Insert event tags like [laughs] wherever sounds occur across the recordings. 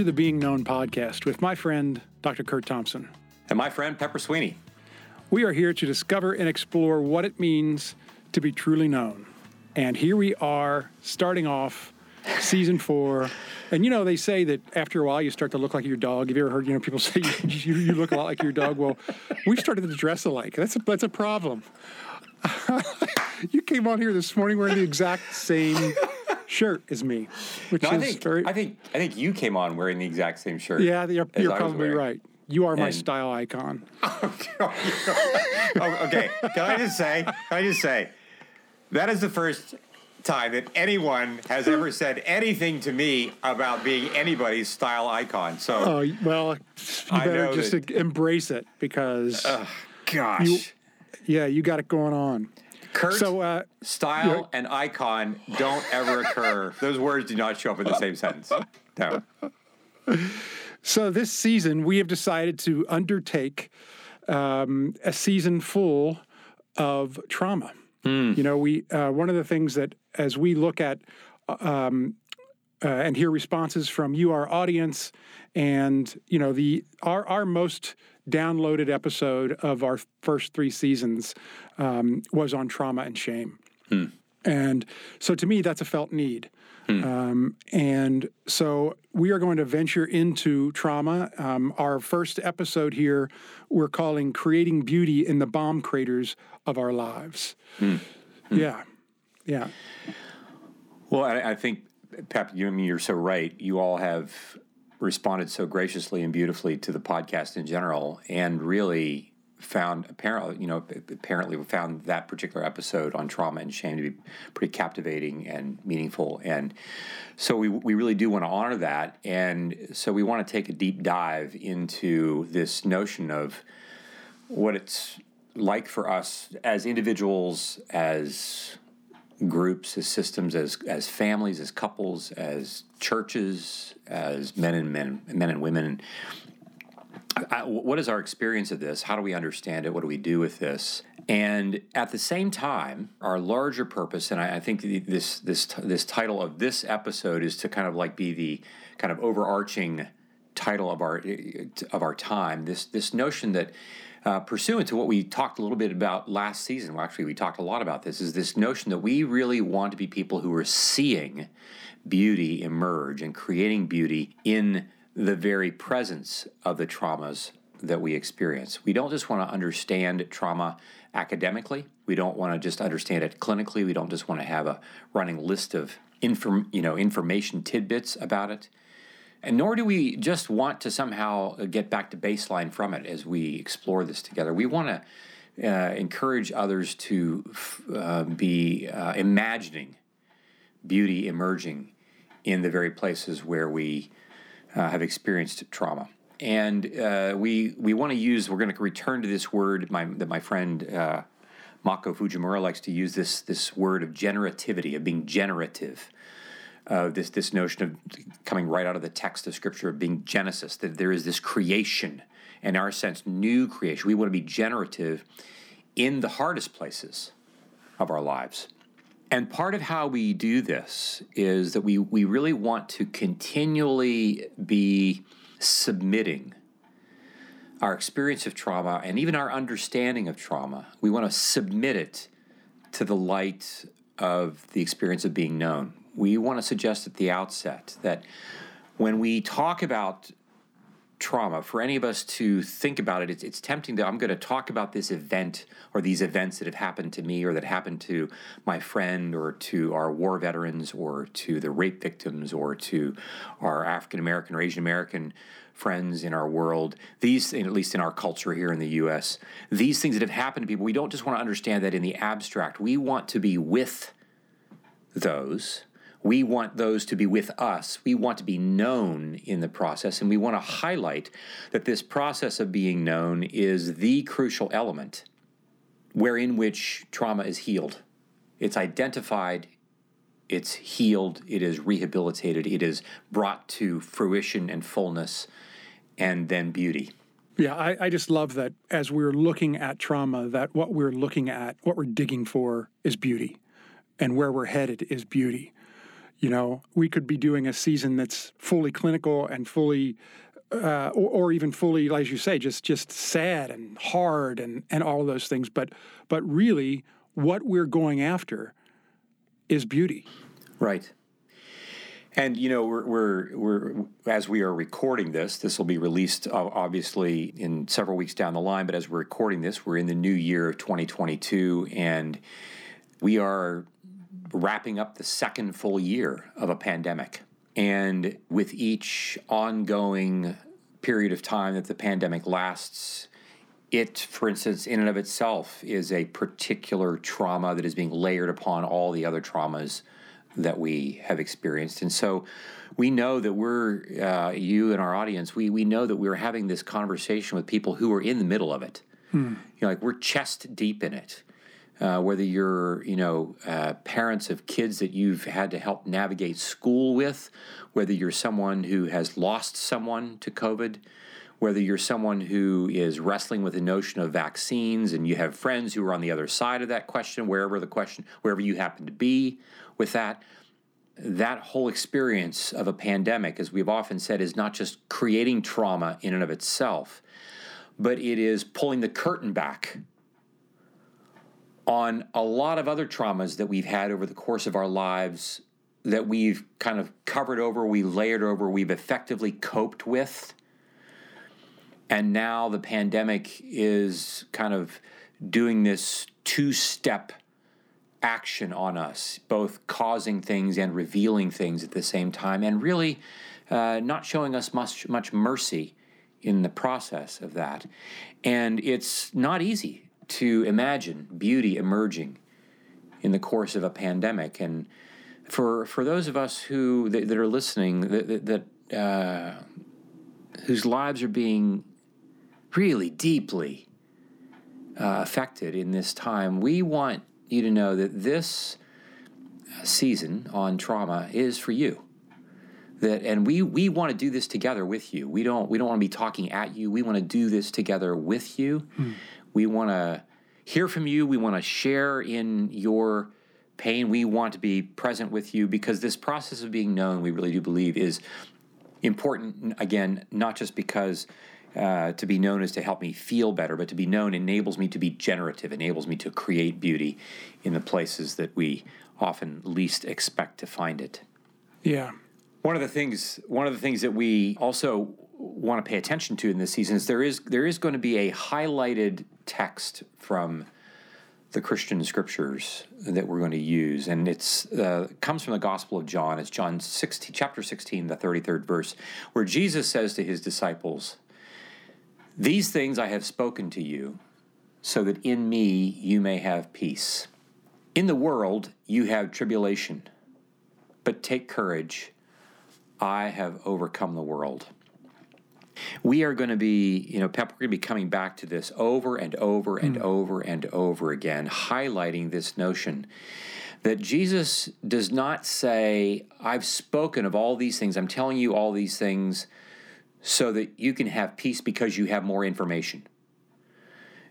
to the Being Known podcast with my friend, Dr. Kurt Thompson. And my friend, Pepper Sweeney. We are here to discover and explore what it means to be truly known. And here we are, starting off season four. And you know, they say that after a while you start to look like your dog. Have you ever heard, you know, people [laughs] say you, you look a lot like your dog? Well, we started to dress alike. That's a, that's a problem. [laughs] you came on here this morning wearing the exact same shirt as me, which No, is I think very. I think I think you came on wearing the exact same shirt. yeah, you're, you're probably right. You are my And- style icon. [laughs] oh, okay. Can I just say? Can I just say that is the first time that anyone has ever said anything to me about being anybody's style icon. So, Oh well, you I better just that- embrace it because gosh, you- yeah, you got it going on. Kurt, So uh, style and icon don't ever occur. Those words do not show up in the same sentence. No. So this season, we have decided to undertake um, a season full of trauma. You know, we uh, one of the things that as we look at um, uh, and hear responses from you, our audience, and you know the our our most downloaded episode of our first three seasons um, was on trauma and shame. And so to me, that's a felt need. Um, and so we are going to venture into trauma. Um, our first episode here, we're calling Creating Beauty in the Bomb Craters of Our Lives. Yeah. Yeah. Well, I, I think, Pep, you I mean you're so right. You all have responded so graciously and beautifully to the podcast in general, and really found apparently, you know, apparently found that particular episode on trauma and shame to be pretty captivating and meaningful, and so we we really do want to honor that, and so we want to take a deep dive into this notion of what it's like for us as individuals, as groups, as systems, as as families, as couples, as churches, as men and men, men and women. I, what is our experience of this? How do we understand it? What do we do with this? And at the same time, our larger purpose, and I, I think this this this title of this episode is to kind of like be the kind of overarching title of our eh, of our time. This this notion that uh, pursuant to what we talked a little bit about last season, well, actually we talked a lot about this, is this notion that we really want to be people who are seeing beauty emerge and creating beauty in the very presence of the traumas that we experience. We don't just want to understand trauma academically. We don't want to just understand it clinically. We don't just want to have a running list of inform, you know, information tidbits about it. And nor do we just want to somehow get back to baseline from it as we explore this together. We want to uh, encourage others to uh, be uh, imagining beauty emerging in the very places where we uh, have experienced trauma. And uh, we we want to use. We're going to return to this word my, that my friend uh, Mako Fujimura likes to use. This this word of generativity of being generative. Uh, this this notion of coming right out of the text of Scripture of being Genesis. That there is this creation, in our sense, new creation. We want to be generative in the hardest places of our lives. And part of how we do this is that we, we really want to continually be submitting our experience of trauma and even our understanding of trauma. We want to submit it to the light of the experience of being known. We want to suggest at the outset that when we talk about trauma, for any of us to think about it, it's, it's tempting to, I'm going to talk about this event or these events that have happened to me or that happened to my friend or to our war veterans or to the rape victims or to our African American or Asian American friends in our world, these, at least in our culture here in the US, these things that have happened to people, we don't just want to understand that in the abstract. We want to be with those. We want those to be with us. We want to be known in the process, and we want to highlight that this process of being known is the crucial element wherein which trauma is healed. It's identified, it's healed, it is rehabilitated, it is brought to fruition and fullness, and then beauty. Yeah, I, I just love that as we're looking at trauma, that what we're looking at, what we're digging for is beauty, and where we're headed is beauty. You know, we could be doing a season that's fully clinical and fully, uh, or, or, even fully, as you say, just just sad and hard and and all those things. But but really, what we're going after is beauty. Right. And you know, we're, we're, we're as we are recording this, this will be released obviously in several weeks down the line. But as we're recording this, we're in the new year of 2022, and we are wrapping up the second full year of a pandemic. And with each ongoing period of time that the pandemic lasts, it, for instance, in and of itself, is a particular trauma that is being layered upon all the other traumas that we have experienced. And so we know that we're, uh, you and our audience, we, we know that we're having this conversation with people who are in the middle of it. Hmm. You know, like we're chest deep in it. Uh, whether you're, you know, uh, parents of kids that you've had to help navigate school with, whether you're someone who has lost someone to COVID, whether you're someone who is wrestling with the notion of vaccines and you have friends who are on the other side of that question, wherever the question, wherever you happen to be with that, that whole experience of a pandemic, as we've often said, is not just creating trauma in and of itself, but it is pulling the curtain back on a lot of other traumas that we've had over the course of our lives that we've kind of covered over, we layered over, we've effectively coped with and now the pandemic is kind of doing this two step action on us, both causing things and revealing things at the same time, and really uh, not showing us much, much mercy in the process of that. And it's not easy to imagine beauty emerging in the course of a pandemic. And for, for those of us who that, that are listening, that, that uh, whose lives are being really deeply uh, affected in this time, we want you to know that this season on trauma is for you. That and we we want to do this together with you. We don't we don't want to be talking at you. We want to do this together with you. Hmm. We want to hear from you. We want to share in your pain. We want to be present with you because this process of being known, we really do believe, is important. Again, not just because uh, to be known is to help me feel better, but to be known enables me to be generative, enables me to create beauty in the places that we often least expect to find it. Yeah. One of the things, one of the things that we also want to pay attention to in this season is there is there is going to be a highlighted text from the Christian scriptures that we're going to use, and it's uh, comes from the Gospel of John. It's John 16, chapter sixteen, the thirty third verse, where Jesus says to his disciples, these things I have spoken to you, so that in me you may have peace. In the world you have tribulation, but take courage. I have overcome the world. We are going to be, you know, Pep, we're going to be coming back to this over and over and mm. over and over again, highlighting this notion that Jesus does not say, I've spoken of all these things, I'm telling you all these things so that you can have peace because you have more information.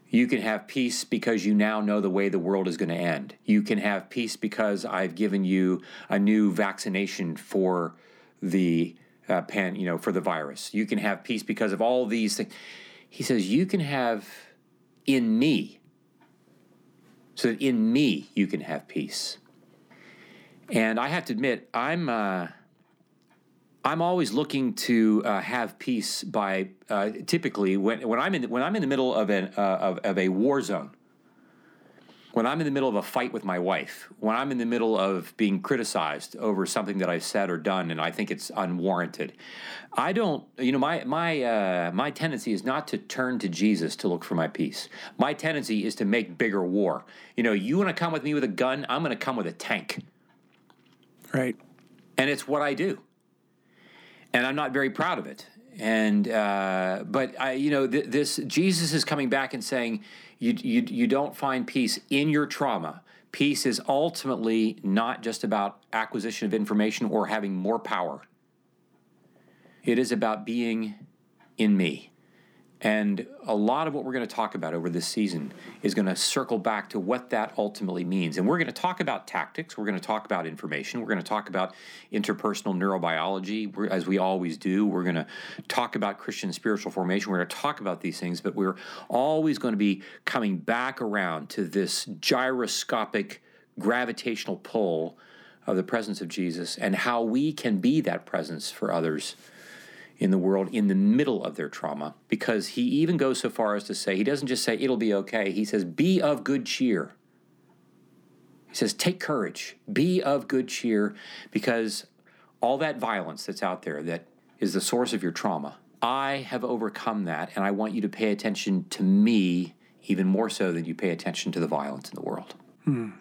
You can have peace because you now know the way the world is going to end. You can have peace because I've given you a new vaccination for the uh, pan, you know, for the virus. You can have peace because of all these things. He says you can have in me, so that in me you can have peace. And I have to admit, I'm. Uh, I'm always looking to uh, have peace by uh, typically when, when I'm in when I'm in the middle of an uh, of, of, a war zone, when I'm in the middle of a fight with my wife, when I'm in the middle of being criticized over something that I've said or done and I think it's unwarranted, I don't you know my my uh, my tendency is not to turn to Jesus to look for my peace. My tendency is to make bigger war. You know, you want to come with me with a gun, I'm going to come with a tank. Right. And it's what I do and I'm not very proud of it. And uh, but I, you know, th- this Jesus is coming back and saying, you, you you don't find peace in your trauma. Peace is ultimately not just about acquisition of information or having more power. It is about being in me And a lot of what we're going to talk about over this season is going to circle back to what that ultimately means. And we're going to talk about tactics. We're going to talk about information. We're going to talk about interpersonal neurobiology, as we always do. We're going to talk about Christian spiritual formation. We're going to talk about these things, but we're always going to be coming back around to this gyroscopic gravitational pull of the presence of Jesus and how we can be that presence for others in the world in the middle of their trauma because he even goes so far as to say, he doesn't just say, it'll be okay. He says, be of good cheer. He says, take courage, be of good cheer because all that violence that's out there that is the source of your trauma, I have overcome that and I want you to pay attention to me even more so than you pay attention to the violence in the world. Hmm.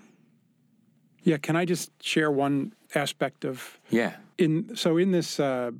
Yeah, can I just share one aspect of yeah in so in this uh,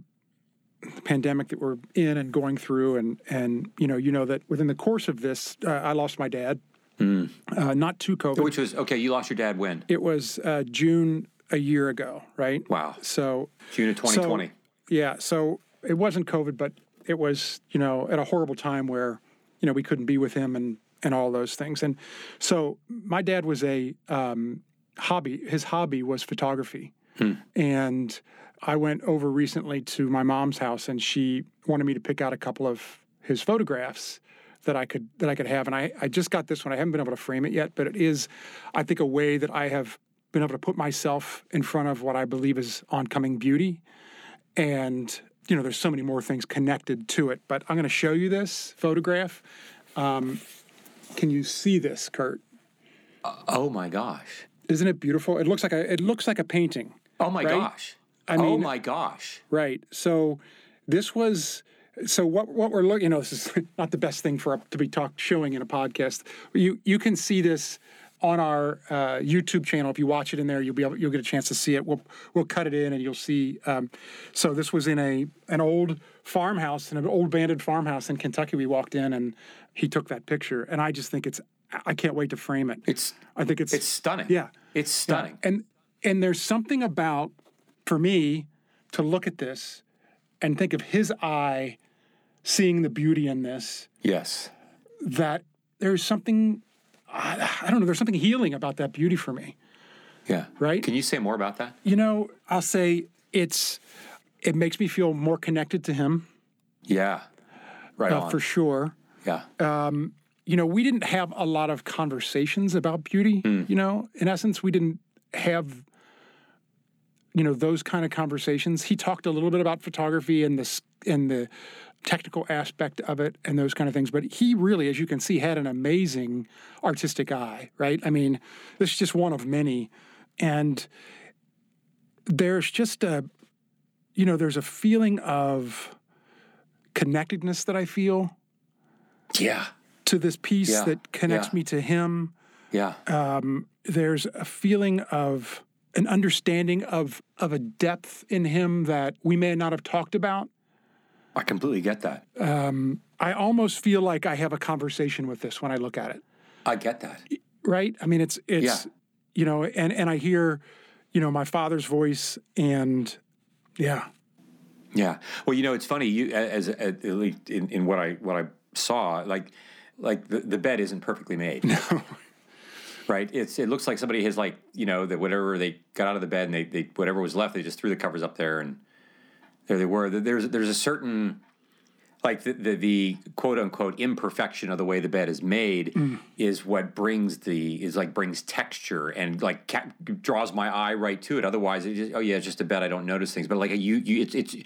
pandemic that we're in and going through, and and you know, you know that within the course of this, uh, I lost my dad. Mm. Uh, not to COVID. Which was okay. You lost your dad when? It was uh, June a year ago, right? Wow. So June of 2020. So, yeah. So it wasn't COVID, but it was you know at a horrible time where you know we couldn't be with him and and all those things. And so my dad was a um, hobby. His hobby was photography, hmm. and I went over recently to my mom's house and she wanted me to pick out a couple of his photographs that I could that I could have. And I, I just got this one. I haven't been able to frame it yet, but it is, I think, a way that I have been able to put myself in front of what I believe is oncoming beauty. And, you know, there's so many more things connected to it. But I'm going to show you this photograph. Um, can you see this, Kurt? Uh, oh my gosh. Isn't it beautiful? It looks like a it looks like a painting. Oh my right? gosh. I oh mean, oh my gosh! Right. So this was so what what we're looking. You know, this is [laughs] not the best thing for to be talk showing in a podcast. You you can see this on our uh, YouTube channel. If you watch it in there, you'll be able, you'll get a chance to see it. We'll we'll cut it in and you'll see. Um, so this was in a an old farmhouse, in an old banded farmhouse in Kentucky. We walked in and he took that picture, and I just think it's. I can't wait to frame it. It's. I think it's. It's stunning. Yeah, it's stunning. Yeah. And and there's something about for me to look at this and think of his eye seeing the beauty in this. Yes. That there's something, I, don't know, there's something healing about that beauty for me. Yeah. Right? Can you say more about that? You know, I'll say it's, it makes me feel more connected to him. Yeah. Right. Uh, for sure. Yeah. Um, you know, we didn't have a lot of conversations about beauty. Mm. You know, in essence, we didn't have you know those kind of conversations. He talked a little bit about photography and the and the technical aspect of it and those kind of things. But he really, as you can see, had an amazing artistic eye. Right? I mean, this is just one of many, and there's just a you know there's a feeling of connectedness that I feel. Yeah. To this piece yeah. that connects yeah. me to him. Yeah. Um, there's a feeling of an understanding of of a depth in him that we may not have talked about. I completely get that. Um, I almost feel like I have a conversation with this when I look at it. I get that. Right? I mean, it's it's yeah. you know, and and I hear, you know, my father's voice, and yeah, yeah. Well, you know, it's funny. You as, as at least in, in what I what I saw, like like the, the bed isn't perfectly made. [laughs] No right? It's it looks like somebody has like you know that whatever they got out of the bed and they, they whatever was left they just threw the covers up there and there they were. There's there's a certain like the, the, the quote unquote imperfection of the way the bed is made mm. is what brings the is like brings texture and like ca- draws my eye right to it. Otherwise, it just, oh yeah, it's just a bed. I don't notice things. But like you, you it's it's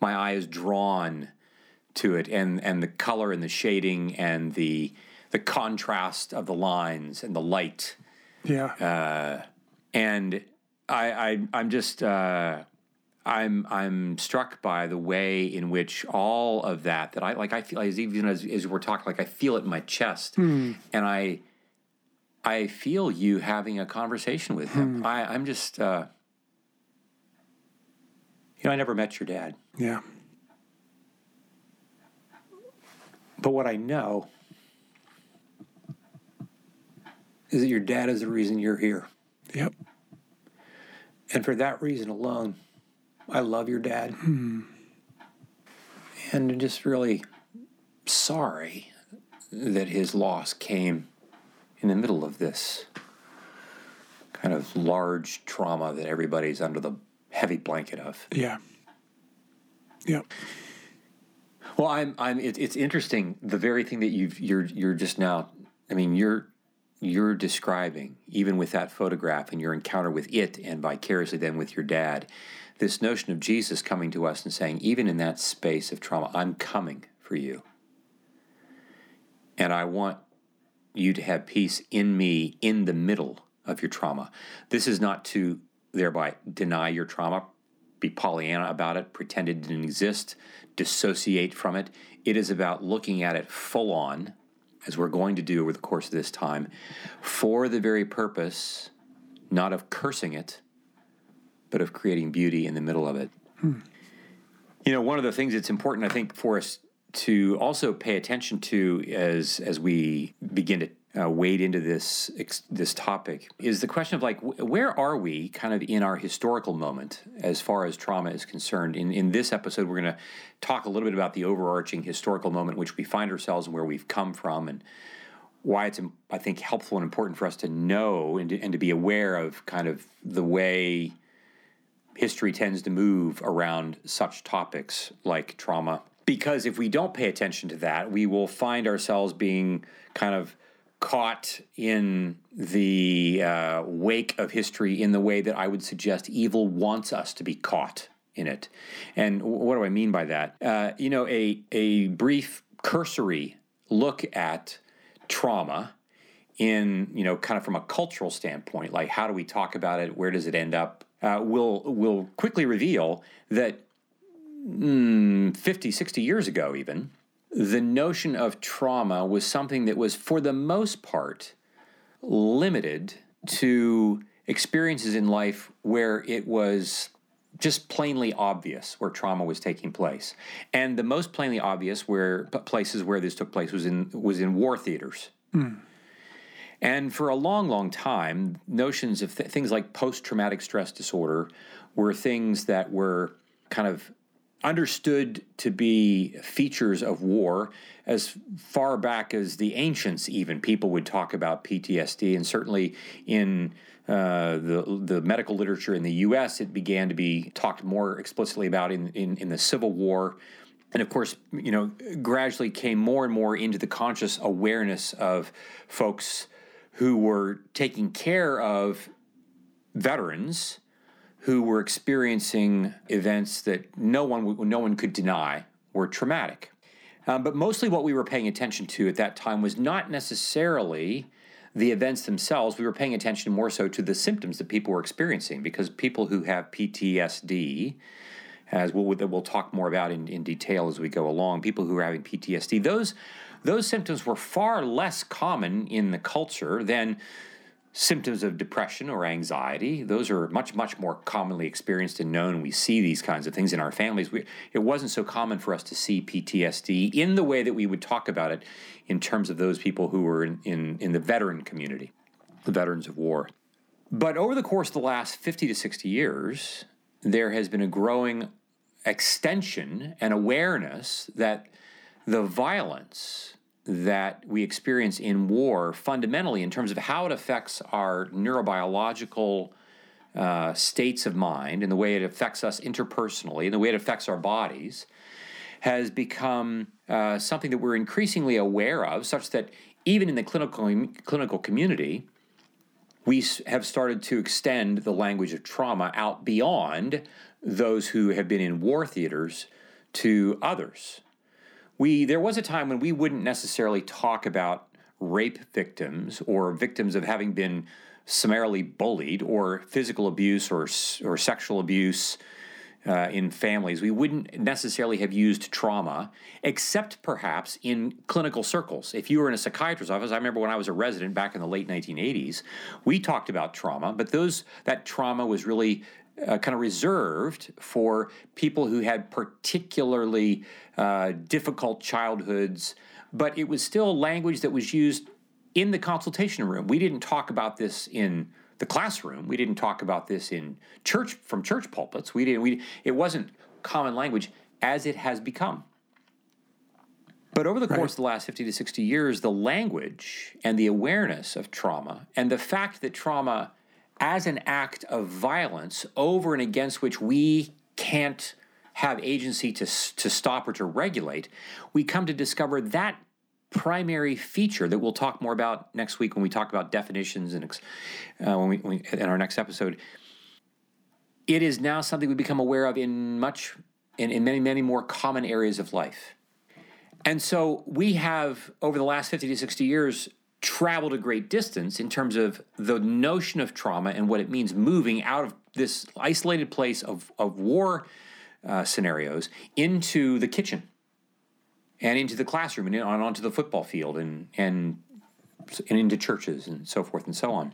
my eye is drawn to it and and the color and the shading and the the contrast of the lines and the light. Yeah. Uh, and I, I I'm just uh, I'm I'm struck by the way in which all of that that I like I feel as even as, as we're talking like I feel it in my chest hmm. and I I feel you having a conversation with him. Hmm. I, I'm just uh, you know I never met your dad. Yeah. But what I know is that your dad is the reason you're here. Yep. And for that reason alone, I love your dad. Hmm. And just really sorry that his loss came in the middle of this kind of large trauma that everybody's under the heavy blanket of. Yeah. Yeah. Well, I'm. I'm. It, it's interesting. The very thing that you've you're you're just now. I mean, you're you're describing even with that photograph and your encounter with it, and vicariously then with your dad, this notion of Jesus coming to us and saying, even in that space of trauma, I'm coming for you, and I want you to have peace in me in the middle of your trauma. This is not to thereby deny your trauma, be Pollyanna about it, pretend it didn't exist, dissociate from it. It is about looking at it full on, as we're going to do over the course of this time, for the very purpose not of cursing it, but of creating beauty in the middle of it. Hmm. You know, one of the things that's important, I think, for us to also pay attention to as as we begin to uh, wade into this this topic is the question of like where are we kind of in our historical moment as far as trauma is concerned? In in this episode we're going to talk a little bit about the overarching historical moment in which we find ourselves and where we've come from and why it's I think helpful and important for us to know and to, and to be aware of kind of the way history tends to move around such topics like trauma. Because if we don't pay attention to that we will find ourselves being kind of caught in the uh, wake of history in the way that I would suggest evil wants us to be caught in it. And what do I mean by that? Uh, you know, a, a brief cursory look at trauma in, you know, kind of from a cultural standpoint, like how do we talk about it? Where does it end up? Uh, will will quickly reveal that mm, 50, 60 years ago, even, the notion of trauma was something that was, for the most part, limited to experiences in life where it was just plainly obvious where trauma was taking place. And the most plainly obvious where places where this took place was in was in war theaters. Mm. And for a long, long time, notions of th- things like post traumatic stress disorder were things that were kind of understood to be features of war as far back as the ancients even people would talk about PTSD and certainly in uh, the the medical literature in the U.S. it began to be talked more explicitly about in, in, in the Civil War and of course, you know, gradually came more and more into the conscious awareness of folks who were taking care of veterans who were experiencing events that no one no one could deny were traumatic. Um, but mostly what we were paying attention to at that time was not necessarily the events themselves. We were paying attention more so to the symptoms that people were experiencing because people who have PTSD, as we'll, we'll talk more about in, in detail as we go along, people who are having PTSD, those, those symptoms were far less common in the culture than symptoms of depression or anxiety those are much much more commonly experienced and known. We see these kinds of things in our families. We, it wasn't so common for us to see ptsd in the way that we would talk about it in terms of those people who were in, in, in the veteran community the veterans of war. But over the course of the last 50 to 60 years there has been a growing extension and awareness that the violence that we experience in war fundamentally in terms of how it affects our neurobiological uh, states of mind and the way it affects us interpersonally and the way it affects our bodies has become uh, something that we're increasingly aware of, such that even in the clinical clinical community, we have started to extend the language of trauma out beyond those who have been in war theaters to others we there was a time when we wouldn't necessarily talk about rape victims or victims of having been summarily bullied or physical abuse or or sexual abuse uh, in families, we wouldn't necessarily have used trauma, except perhaps in clinical circles. If you were in a psychiatrist's office, I remember when I was a resident back in the late 1980s, we talked about trauma, but those that trauma was really uh, kind of reserved for people who had particularly uh, difficult childhoods, but it was still language that was used in the consultation room. We didn't talk about this in the classroom. We didn't talk about this in church from church pulpits. We didn't. We it wasn't common language as it has become. But over the course of the last 50 to 60 years, the language and the awareness of trauma and the fact that trauma as an act of violence over and against which we can't have agency to, to stop or to regulate, we come to discover that primary feature that we'll talk more about next week when we talk about definitions and uh, when we, when we, in our next episode. It is now something we become aware of in much in, in many many more common areas of life, and so we have over the last fifty to sixty years traveled a great distance in terms of the notion of trauma and what it means moving out of this isolated place of of war uh, scenarios into the kitchen and into the classroom and on onto the football field and and and into churches and so forth and so on.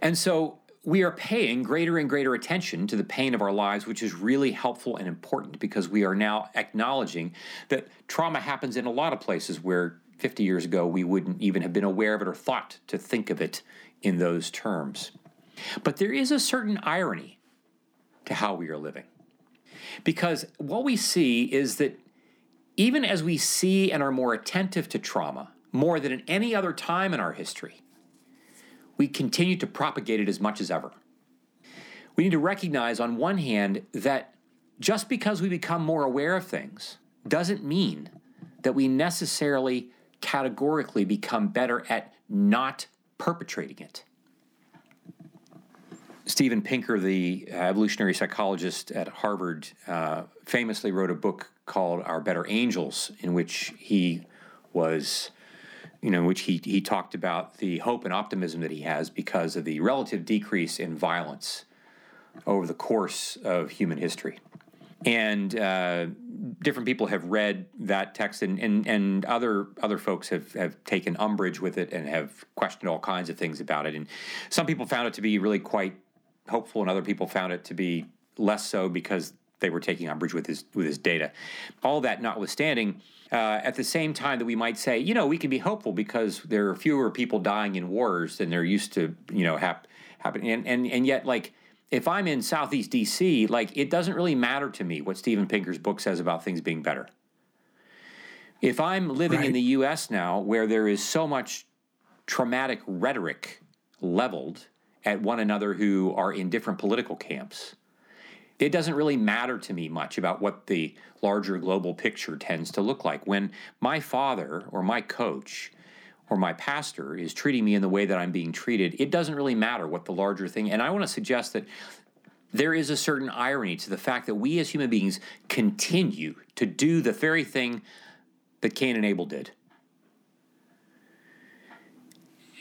And so we are paying greater and greater attention to the pain of our lives, which is really helpful and important because we are now acknowledging that trauma happens in a lot of places where 50 years ago we wouldn't even have been aware of it or thought to think of it in those terms. But there is a certain irony to how we are living. Because what we see is that even as we see and are more attentive to trauma, more than at any other time in our history, we continue to propagate it as much as ever. We need to recognize, on one hand, that just because we become more aware of things doesn't mean that we necessarily categorically become better at not perpetrating it. Steven Pinker, the evolutionary psychologist at Harvard, uh, famously wrote a book called Our Better Angels, in which he was, you know, in which he, he talked about the hope and optimism that he has because of the relative decrease in violence over the course of human history. And uh, different people have read that text, and, and, and other other folks have, have taken umbrage with it and have questioned all kinds of things about it. And some people found it to be really quite hopeful, and other people found it to be less so because they were taking umbrage with his with his data. All that notwithstanding, uh, at the same time that we might say, you know, we can be hopeful because there are fewer people dying in wars than there used to, you know, hap- happen. And and and yet, like, if I'm in Southeast DC, like, it doesn't really matter to me what Steven Pinker's book says about things being better. If I'm living right. in the U.S. now, where there is so much traumatic rhetoric leveled at one another who are in different political camps. It doesn't really matter to me much about what the larger global picture tends to look like. When my father or my coach or my pastor is treating me in the way that I'm being treated, it doesn't really matter what the larger thing. And I want to suggest that there is a certain irony to the fact that we as human beings continue to do the very thing that Cain and Abel did.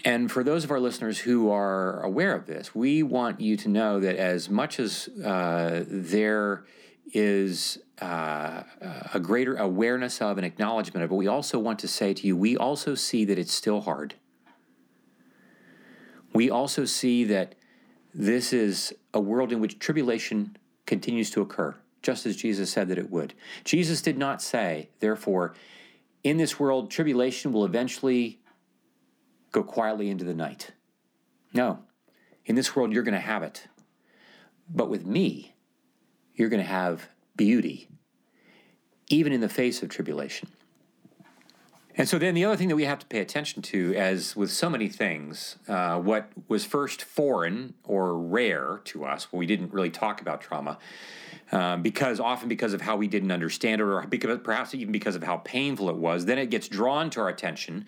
And for those of our listeners who are aware of this, we want you to know that as much as uh, there is uh, a greater awareness of and acknowledgement of it, we also want to say to you, we also see that it's still hard. We also see that this is a world in which tribulation continues to occur, just as Jesus said that it would. Jesus did not say, therefore, in this world, tribulation will eventually go quietly into the night. No, in this world, you're going to have it. But with me, you're going to have beauty, even in the face of tribulation. And so then the other thing that we have to pay attention to, as with so many things, uh, what was first foreign or rare to us, well, we didn't really talk about trauma, um, because often because of how we didn't understand it, or because perhaps even because of how painful it was, then it gets drawn to our attention,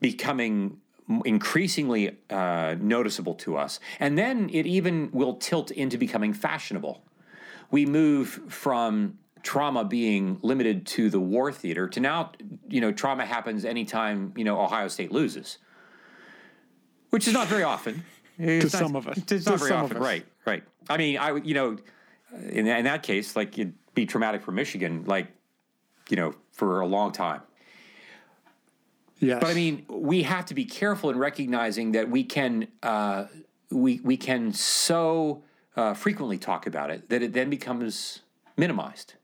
becoming increasingly uh, noticeable to us. And then it even will tilt into becoming fashionable. We move from trauma being limited to the war theater to now, you know, trauma happens anytime, you know, Ohio State loses, which is not very often. to not, some of us. It's not very often, right, right. I mean, I, you know, in, in that case, like it'd be traumatic for Michigan, like, you know, for a long time. Yes. But I mean, we have to be careful in recognizing that we can uh, we we can so uh, frequently talk about it that it then becomes minimized.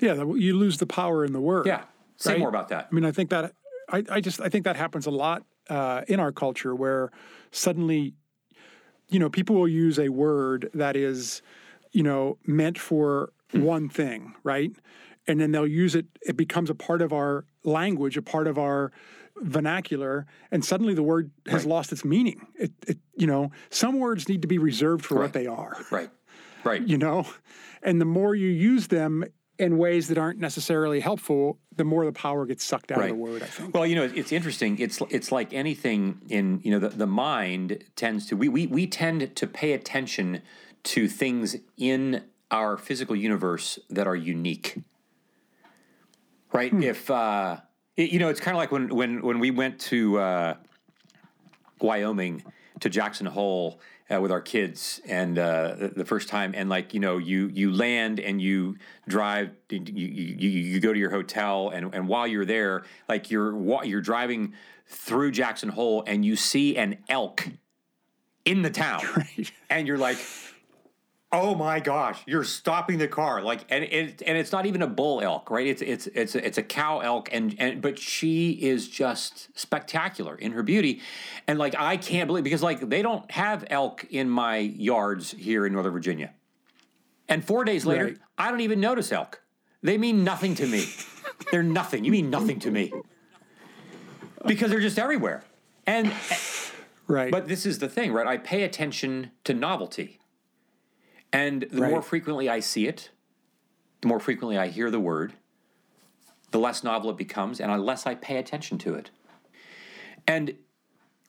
Yeah, you lose the power in the word. Yeah, say right? more about that. I mean, I think that I, I just I think that happens a lot uh, in our culture where suddenly, you know, people will use a word that is, you know, meant for hmm. one thing, right? and then they'll use it. It becomes a part of our language, a part of our vernacular, and suddenly the word has Right. lost its meaning. It, it, you know, some words need to be reserved for what they are. Right. Right. You know, and the more you use them in ways that aren't necessarily helpful, the more the power gets sucked out of the word. I think. Well, you know, it's interesting. It's it's like anything in you know the, the mind tends to we, we we tend to pay attention to things in our physical universe that are unique. Right? If uh, it- you know, it's kind of like when when when we went to uh, Wyoming to Jackson Hole uh, with our kids, and uh, the, the first time, and like you know, you you land and you drive, you you, you, go to your hotel, and, and while you're there, like you're you're driving through Jackson Hole, and you see an elk in the town, [laughs] and you're like. Oh my gosh! You're stopping the car, like, and it, and it's not even a bull elk, right? It's it's it's a, it's a cow elk, and and but she is just spectacular in her beauty, and like I can't believe because like they don't have elk in my yards here in Northern Virginia, and four days later Right. I don't even notice elk. They mean nothing to me. they're nothing. You mean nothing to me because they're just everywhere, and right. but this is the thing, right? I pay attention to novelty. And the more frequently I see it, the more frequently I hear the word, the less novel it becomes, and the less I pay attention to it. And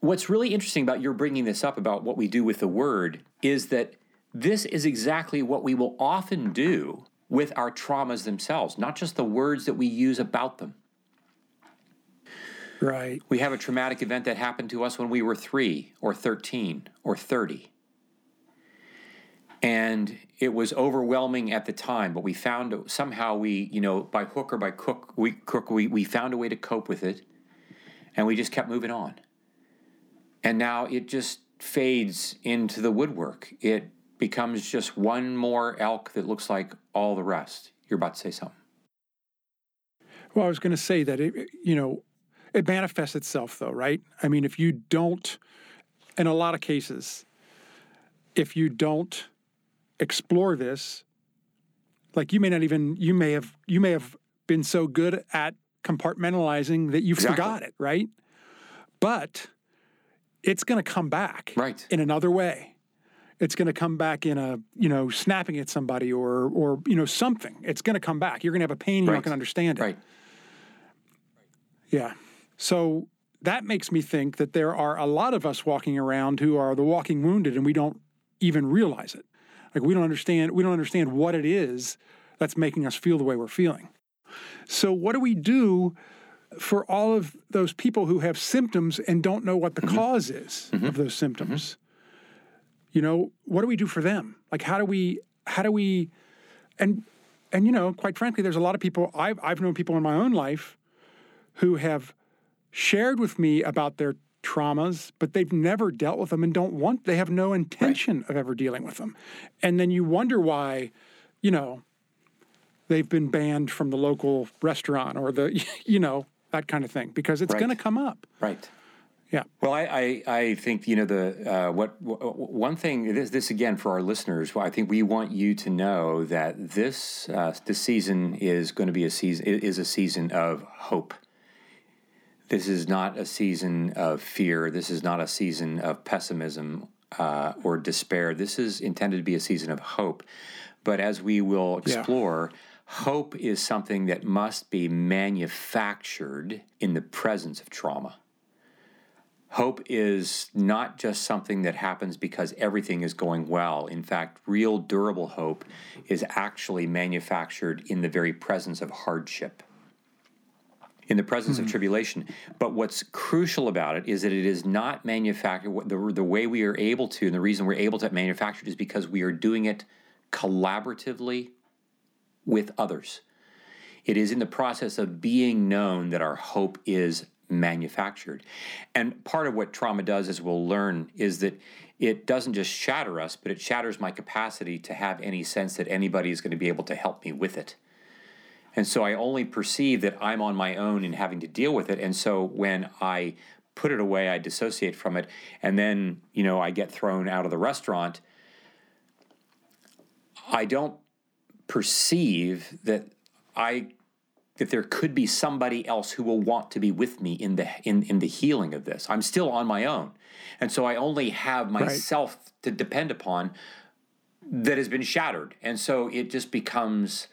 what's really interesting about your bringing this up about what we do with the word is that this is exactly what we will often do with our traumas themselves, not just the words that we use about them. right. We have a traumatic event that happened to us when we were three or 13 or 30. And it was overwhelming at the time, but we found somehow we, you know, by hook or by crook, we, crook, we, we found a way to cope with it. And we just kept moving on. And now it just fades into the woodwork. It becomes just one more elk that looks like all the rest. You're about to say something. Well, I was going to say that it, you know, it manifests itself though, right? I mean, if you don't, in a lot of cases, if you don't explore this, like you may not even, you may have, you may have been so good at compartmentalizing that you Exactly. forgot it, right? But it's going to come back Right. in another way. It's going to come back in a, you know, snapping at somebody or, or you know, something. It's going to come back. You're going to have a pain. You're Right. not going to understand it. Right. Yeah. So that makes me think that there are a lot of us walking around who are the walking wounded and we don't even realize it. Like we don't understand we don't understand what it is that's making us feel the way we're feeling. So what do we do for all of those people who have symptoms and don't know what the mm-hmm. cause is mm-hmm. of those mm-hmm. symptoms? You know, what do we do for them? Like how do we how do we and and you know, quite frankly, there's a lot of people I've I've known people in my own life who have shared with me about their traumas, but they've never dealt with them and don't want, they have no intention of ever dealing with them. And then you wonder why, you know, they've been banned from the local restaurant or the, [laughs] you know, that kind of thing, because it's Right. going to come up. Right. Yeah. Well, I, I, I think you know the uh, what w- w- one thing this this again for our listeners. Well, I think we want you to know that this uh, this season is going to be a season is a season of hope. This is not a season of fear. This is not a season of pessimism uh, or despair. This is intended to be a season of hope. But as we will Yeah. explore, hope is something that must be manufactured in the presence of trauma. Hope is not just something that happens because everything is going well. In fact, real durable hope is actually manufactured in the very presence of hardship, in the presence of hmm. tribulation. But what's crucial about it is that it is not manufactured. The, the way we are able to, and the reason we're able to manufacture it is because we are doing it collaboratively with others. It is in the process of being known that our hope is manufactured. And part of what trauma does, as we'll learn, is that it doesn't just shatter us, but it shatters my capacity to have any sense that anybody is going to be able to help me with it. And so I only perceive that I'm on my own in having to deal with it. And so when I put it away, I dissociate from it, and then, you know, I get thrown out of the restaurant. I don't perceive that I that there could be somebody else who will want to be with me in the in, in the healing of this. I'm still on my own. And so I only have myself right. to depend upon that has been shattered. And so it just becomes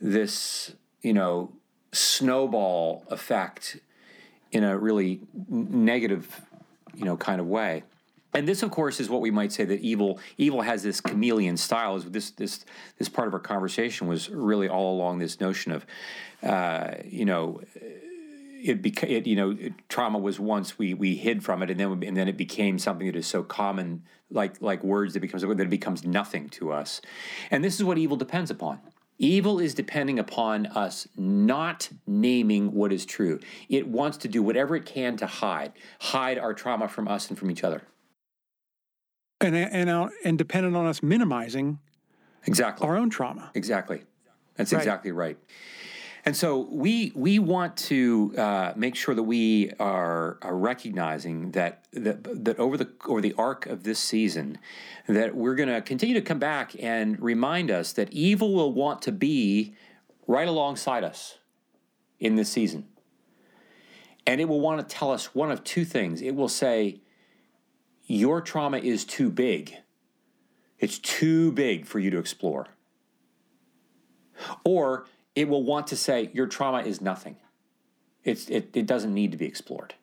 this, you know, snowball effect in a really negative, you know, kind of way. And this, of course, is what we might say that evil evil has this chameleon style. Is this this this part of our conversation was really all along this notion of, uh, you know, it became you know trauma was once we we hid from it and then and then it became something that is so common like like words that becomes that it becomes nothing to us, and this is what evil depends upon. Evil is depending upon us not naming what is true. It wants to do whatever it can to hide, hide our trauma from us and from each other. And and uh, and dependent on us minimizing exactly our own trauma. Exactly. That's right. exactly right. And so we we want to uh, make sure that we are, are recognizing that, that that over the over the arc of this season, that we're going to continue to come back and remind us that evil will want to be right alongside us in this season, and it will want to tell us one of two things. It will say, "Your trauma is too big. It's too big for you to explore," or it will want to say your trauma is nothing. It's, it, it doesn't need to be explored.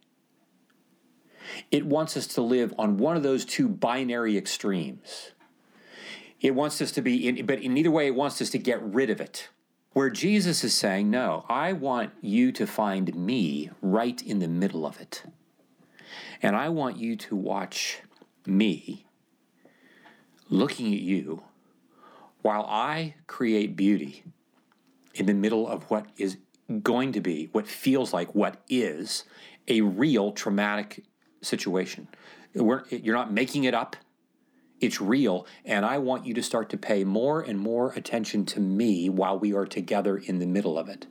It wants us to live on one of those two binary extremes. It wants us to be, in, but in either way, it wants us to get rid of it. Where Jesus is saying, No, I want you to find me right in the middle of it. And I want you to watch me looking at you while I create beauty in the middle of what is going to be, what feels like what is a real traumatic situation. We're, you're not making it up. It's real. And I want you to start to pay more and more attention to me while we are together in the middle of it.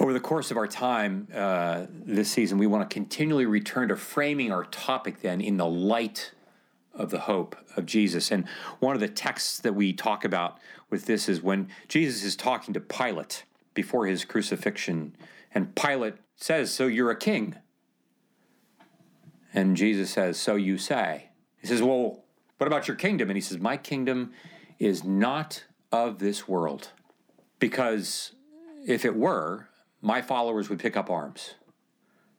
Over the course of our time uh, this season, we want to continually return to framing our topic then in the light of the hope of Jesus. And one of the texts that we talk about with this is when Jesus is talking to Pilate before his crucifixion, and Pilate says, So you're a king. And Jesus says, So you say. He says, Well, what about your kingdom? And he says, My kingdom is not of this world. Because if it were, my followers would pick up arms.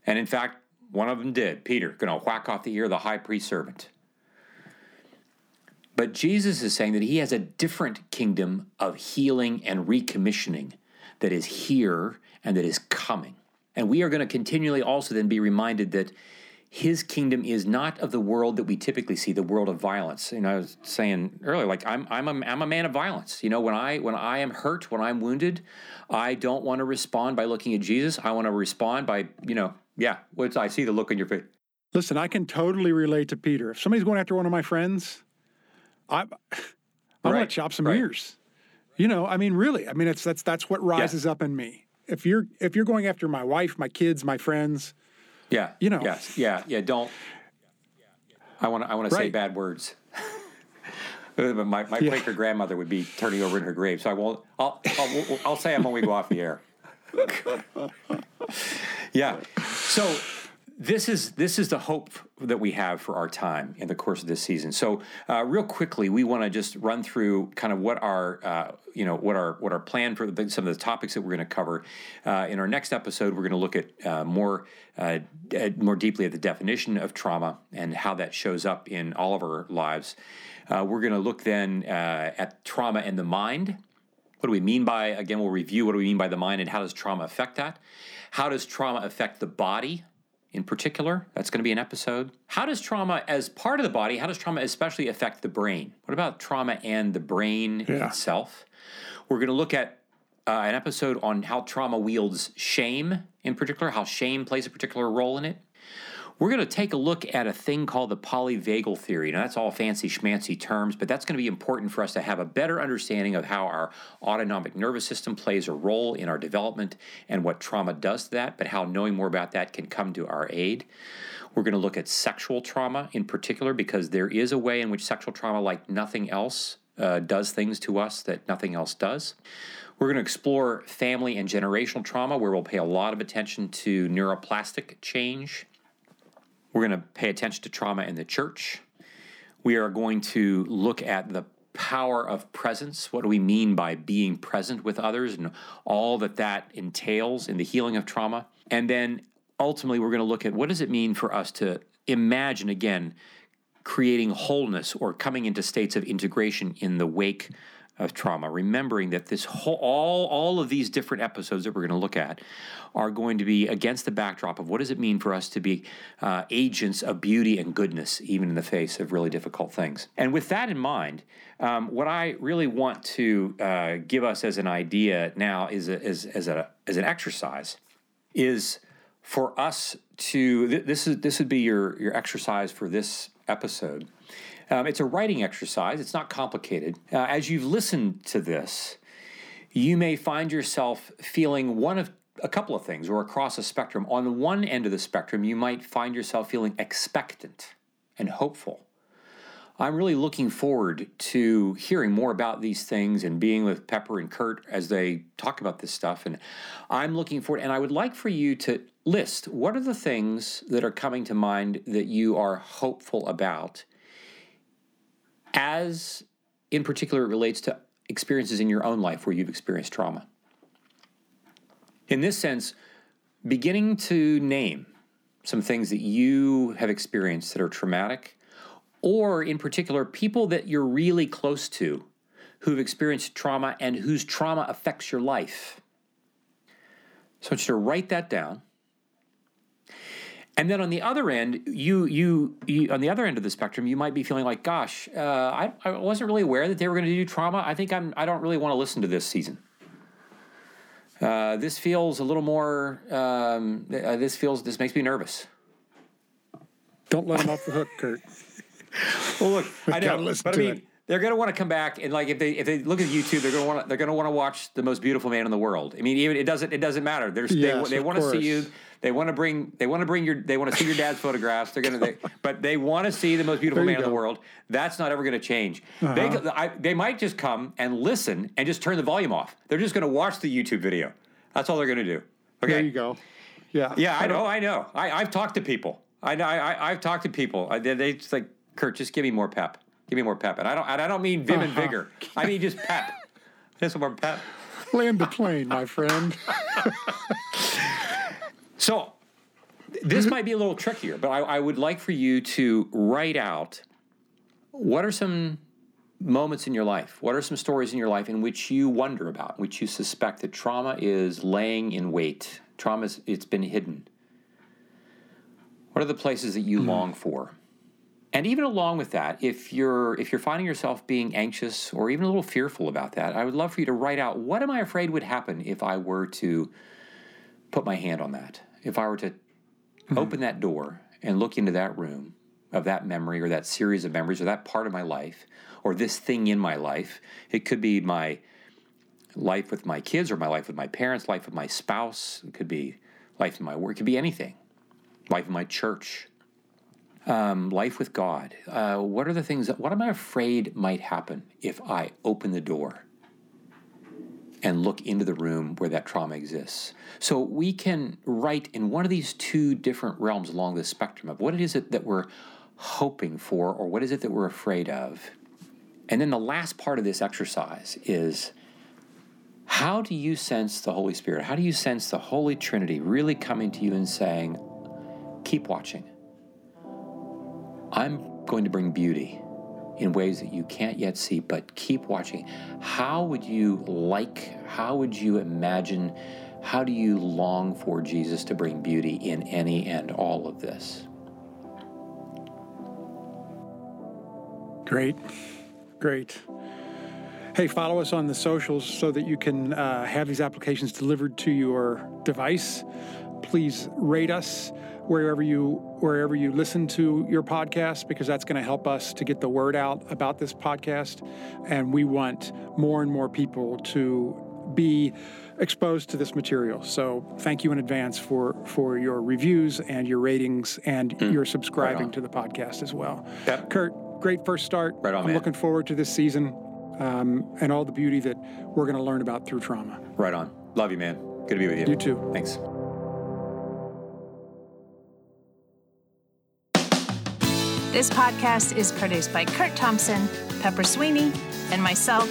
And in fact, one of them did. Peter, going to whack off the ear of the high priest servant. But Jesus is saying that he has a different kingdom of healing and recommissioning that is here and that is coming. And we are going to continually also then be reminded that his kingdom is not of the world that we typically see, the world of violence. You know, I was saying earlier, like I'm, I'm, a, I'm a man of violence. You know, when I, when I am hurt, when I'm wounded, I don't want to respond by looking at Jesus. I want to respond by, you know, yeah, what's I see the look on your face. Listen, I can totally relate to Peter. If somebody's going after one of my friends, I, I'm [sighs] right. to chop some right. ears. You know, I mean, really, I mean, it's that's that's what rises yeah. up in me. If you're if you're going after my wife, my kids, my friends, yeah, you know, yes, yeah, yeah. Don't. I want to I want right. to say bad words. [laughs] my my yeah. Quaker grandmother would be turning over in her grave, so I won't. I'll I'll, I'll say them when we go off the air. [laughs] yeah. So this is this is the hope that we have for our time in the course of this season. So, uh, real quickly, we want to just run through kind of what our uh, you know what our what our plan for the, some of the topics that we're going to cover uh, in our next episode. We're going to look at uh, more uh, more deeply at the definition of trauma and how that shows up in all of our lives. Uh, we're going to look then at trauma and the mind. What do we mean by again? We'll review what do we mean by the mind and how does trauma affect that. How does trauma affect the body? In particular. That's going to be an episode. How does trauma, as part of the body, how does trauma especially affect the brain? What about trauma and the brain yeah. itself? We're going to look at uh, an episode on how trauma wields shame in particular, how shame plays a particular role in it. We're going to take a look at a thing called the polyvagal theory. Now, that's all fancy schmancy terms, but that's going to be important for us to have a better understanding of how our autonomic nervous system plays a role in our development and what trauma does to that, but how knowing more about that can come to our aid. We're going to look at sexual trauma in particular because there is a way in which sexual trauma, like nothing else, uh, does things to us that nothing else does. We're going to explore family and generational trauma, where we'll pay a lot of attention to neuroplastic change. We're going to pay attention to trauma in the church. We are going to look at the power of presence. What do we mean by being present with others and all that that entails in the healing of trauma? And then ultimately, we're going to look at what does it mean for us to imagine again creating wholeness or coming into states of integration in the wake of trauma, remembering that this whole, all, all of these different episodes that we're going to look at are going to be against the backdrop of what does it mean for us to be uh, agents of beauty and goodness, even in the face of really difficult things. And with that in mind, um, what I really want to uh, give us as an idea now is, a, as, a, as an exercise is for us to th- this is this would be your your exercise for this episode um, it's a writing exercise, it's not complicated. Uh, as you've listened to this, you may find yourself feeling one of a couple of things or across a spectrum. On one end of the spectrum, you might find yourself feeling expectant and hopeful. I'm really looking forward to hearing more about these things and being with Pepper and Curt as they talk about this stuff. And I'm looking forward, and I would like for you to list what are the things that are coming to mind that you are hopeful about as in particular it relates to experiences in your own life where you've experienced trauma. In this sense, beginning to name some things that you have experienced that are traumatic, or in particular, people that you're really close to who've experienced trauma and whose trauma affects your life. So I want you to write that down. And then on the other end, you, you, you on the other end of the spectrum, you might be feeling like, "Gosh, uh, I, I wasn't really aware that they were going to do trauma. I think I'm. I don't really want to listen to this season. Uh, this feels a little more. Um, uh, this feels. This makes me nervous. Don't let them off the hook, Curt. [laughs] well, look, I know, but I mean, it they're going to want to come back and like if they if they look at YouTube, they're going to want to, they're going to want to watch the most beautiful man in the world. I mean, even it doesn't it doesn't matter. There's yes, they, they want to see you. They want to bring they want to bring your they want to see your dad's photographs. They're to they, [laughs] but they want to see the most beautiful man go. in the world. That's not ever going to change. Uh-huh. They I, they might just come and listen and just turn the volume off. They're just going to watch the YouTube video. That's all they're going to do. Okay. There you go. Yeah. Yeah, I know. I know. I, I've talked to people. I know. I, I've talked to people. I, they, they just like Curt. Just give me more pep. Give me more pep. And I don't and I don't mean vim and uh-huh. vigor. I mean just pep. [laughs] Just more pep. Land the plane, my friend. [laughs] so this might be a little trickier, but I, I would like for you to write out what are some moments in your life? What are some stories in your life in which you wonder about, in which you suspect that trauma is laying in wait? Trauma is it's been hidden. What are the places that you mm. long for? And even along with that, if you're if you're finding yourself being anxious or even a little fearful about that, I would love for you to write out what am I afraid would happen if I were to put my hand on that? If I were to mm-hmm. open that door and look into that room of that memory or that series of memories or that part of my life or this thing in my life. It could be my life with my kids or my life with my parents, life with my spouse. It could be life in my work. It could be anything. Life in my church um, life with God. Uh, what are the things that, what am I afraid might happen if I open the door and look into the room where that trauma exists? So we can write in one of these two different realms along the spectrum of what it is that we're hoping for or what is it that we're afraid of. And then the last part of this exercise is how do you sense the Holy Spirit? How do you sense the Holy Trinity really coming to you and saying, keep watching? I'm going to bring beauty in ways that you can't yet see, but keep watching. How would you like, how would you imagine, how do you long for Jesus to bring beauty in any and all of this? Great, great. Hey, follow us on the socials so that you can uh, have these applications delivered to your device. Please rate us wherever you wherever you listen to your podcast because that's going to help us to get the word out about this podcast and we want more and more people to be exposed to this material. So thank you in advance for for your reviews and your ratings and mm, your subscribing right to the podcast as well. Yep. Curt, great first start. Right on, I'm man. looking forward to this season. um, and all the beauty that we're going to learn about through trauma. Right on. Love you, man. Good to be with you. You too. Thanks. This podcast is produced by Curt Thompson, Pepper Sweeney, and myself,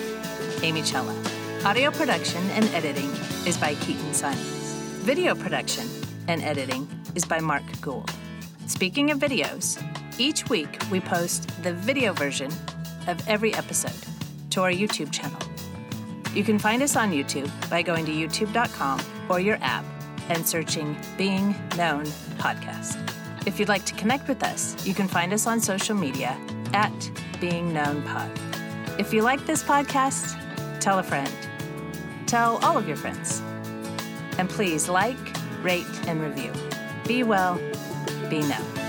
Amy Chella. Audio production and editing is by Keaton Simons. Video production and editing is by Mark Gould. Speaking of videos, each week we post the video version of every episode to our YouTube channel. You can find us on YouTube by going to youtube.com or your app and searching Being Known Podcast. If you'd like to connect with us, you can find us on social media at Being Known Pod. If you like this podcast, tell a friend. Tell all of your friends. And please like, rate, and review. Be well, be known.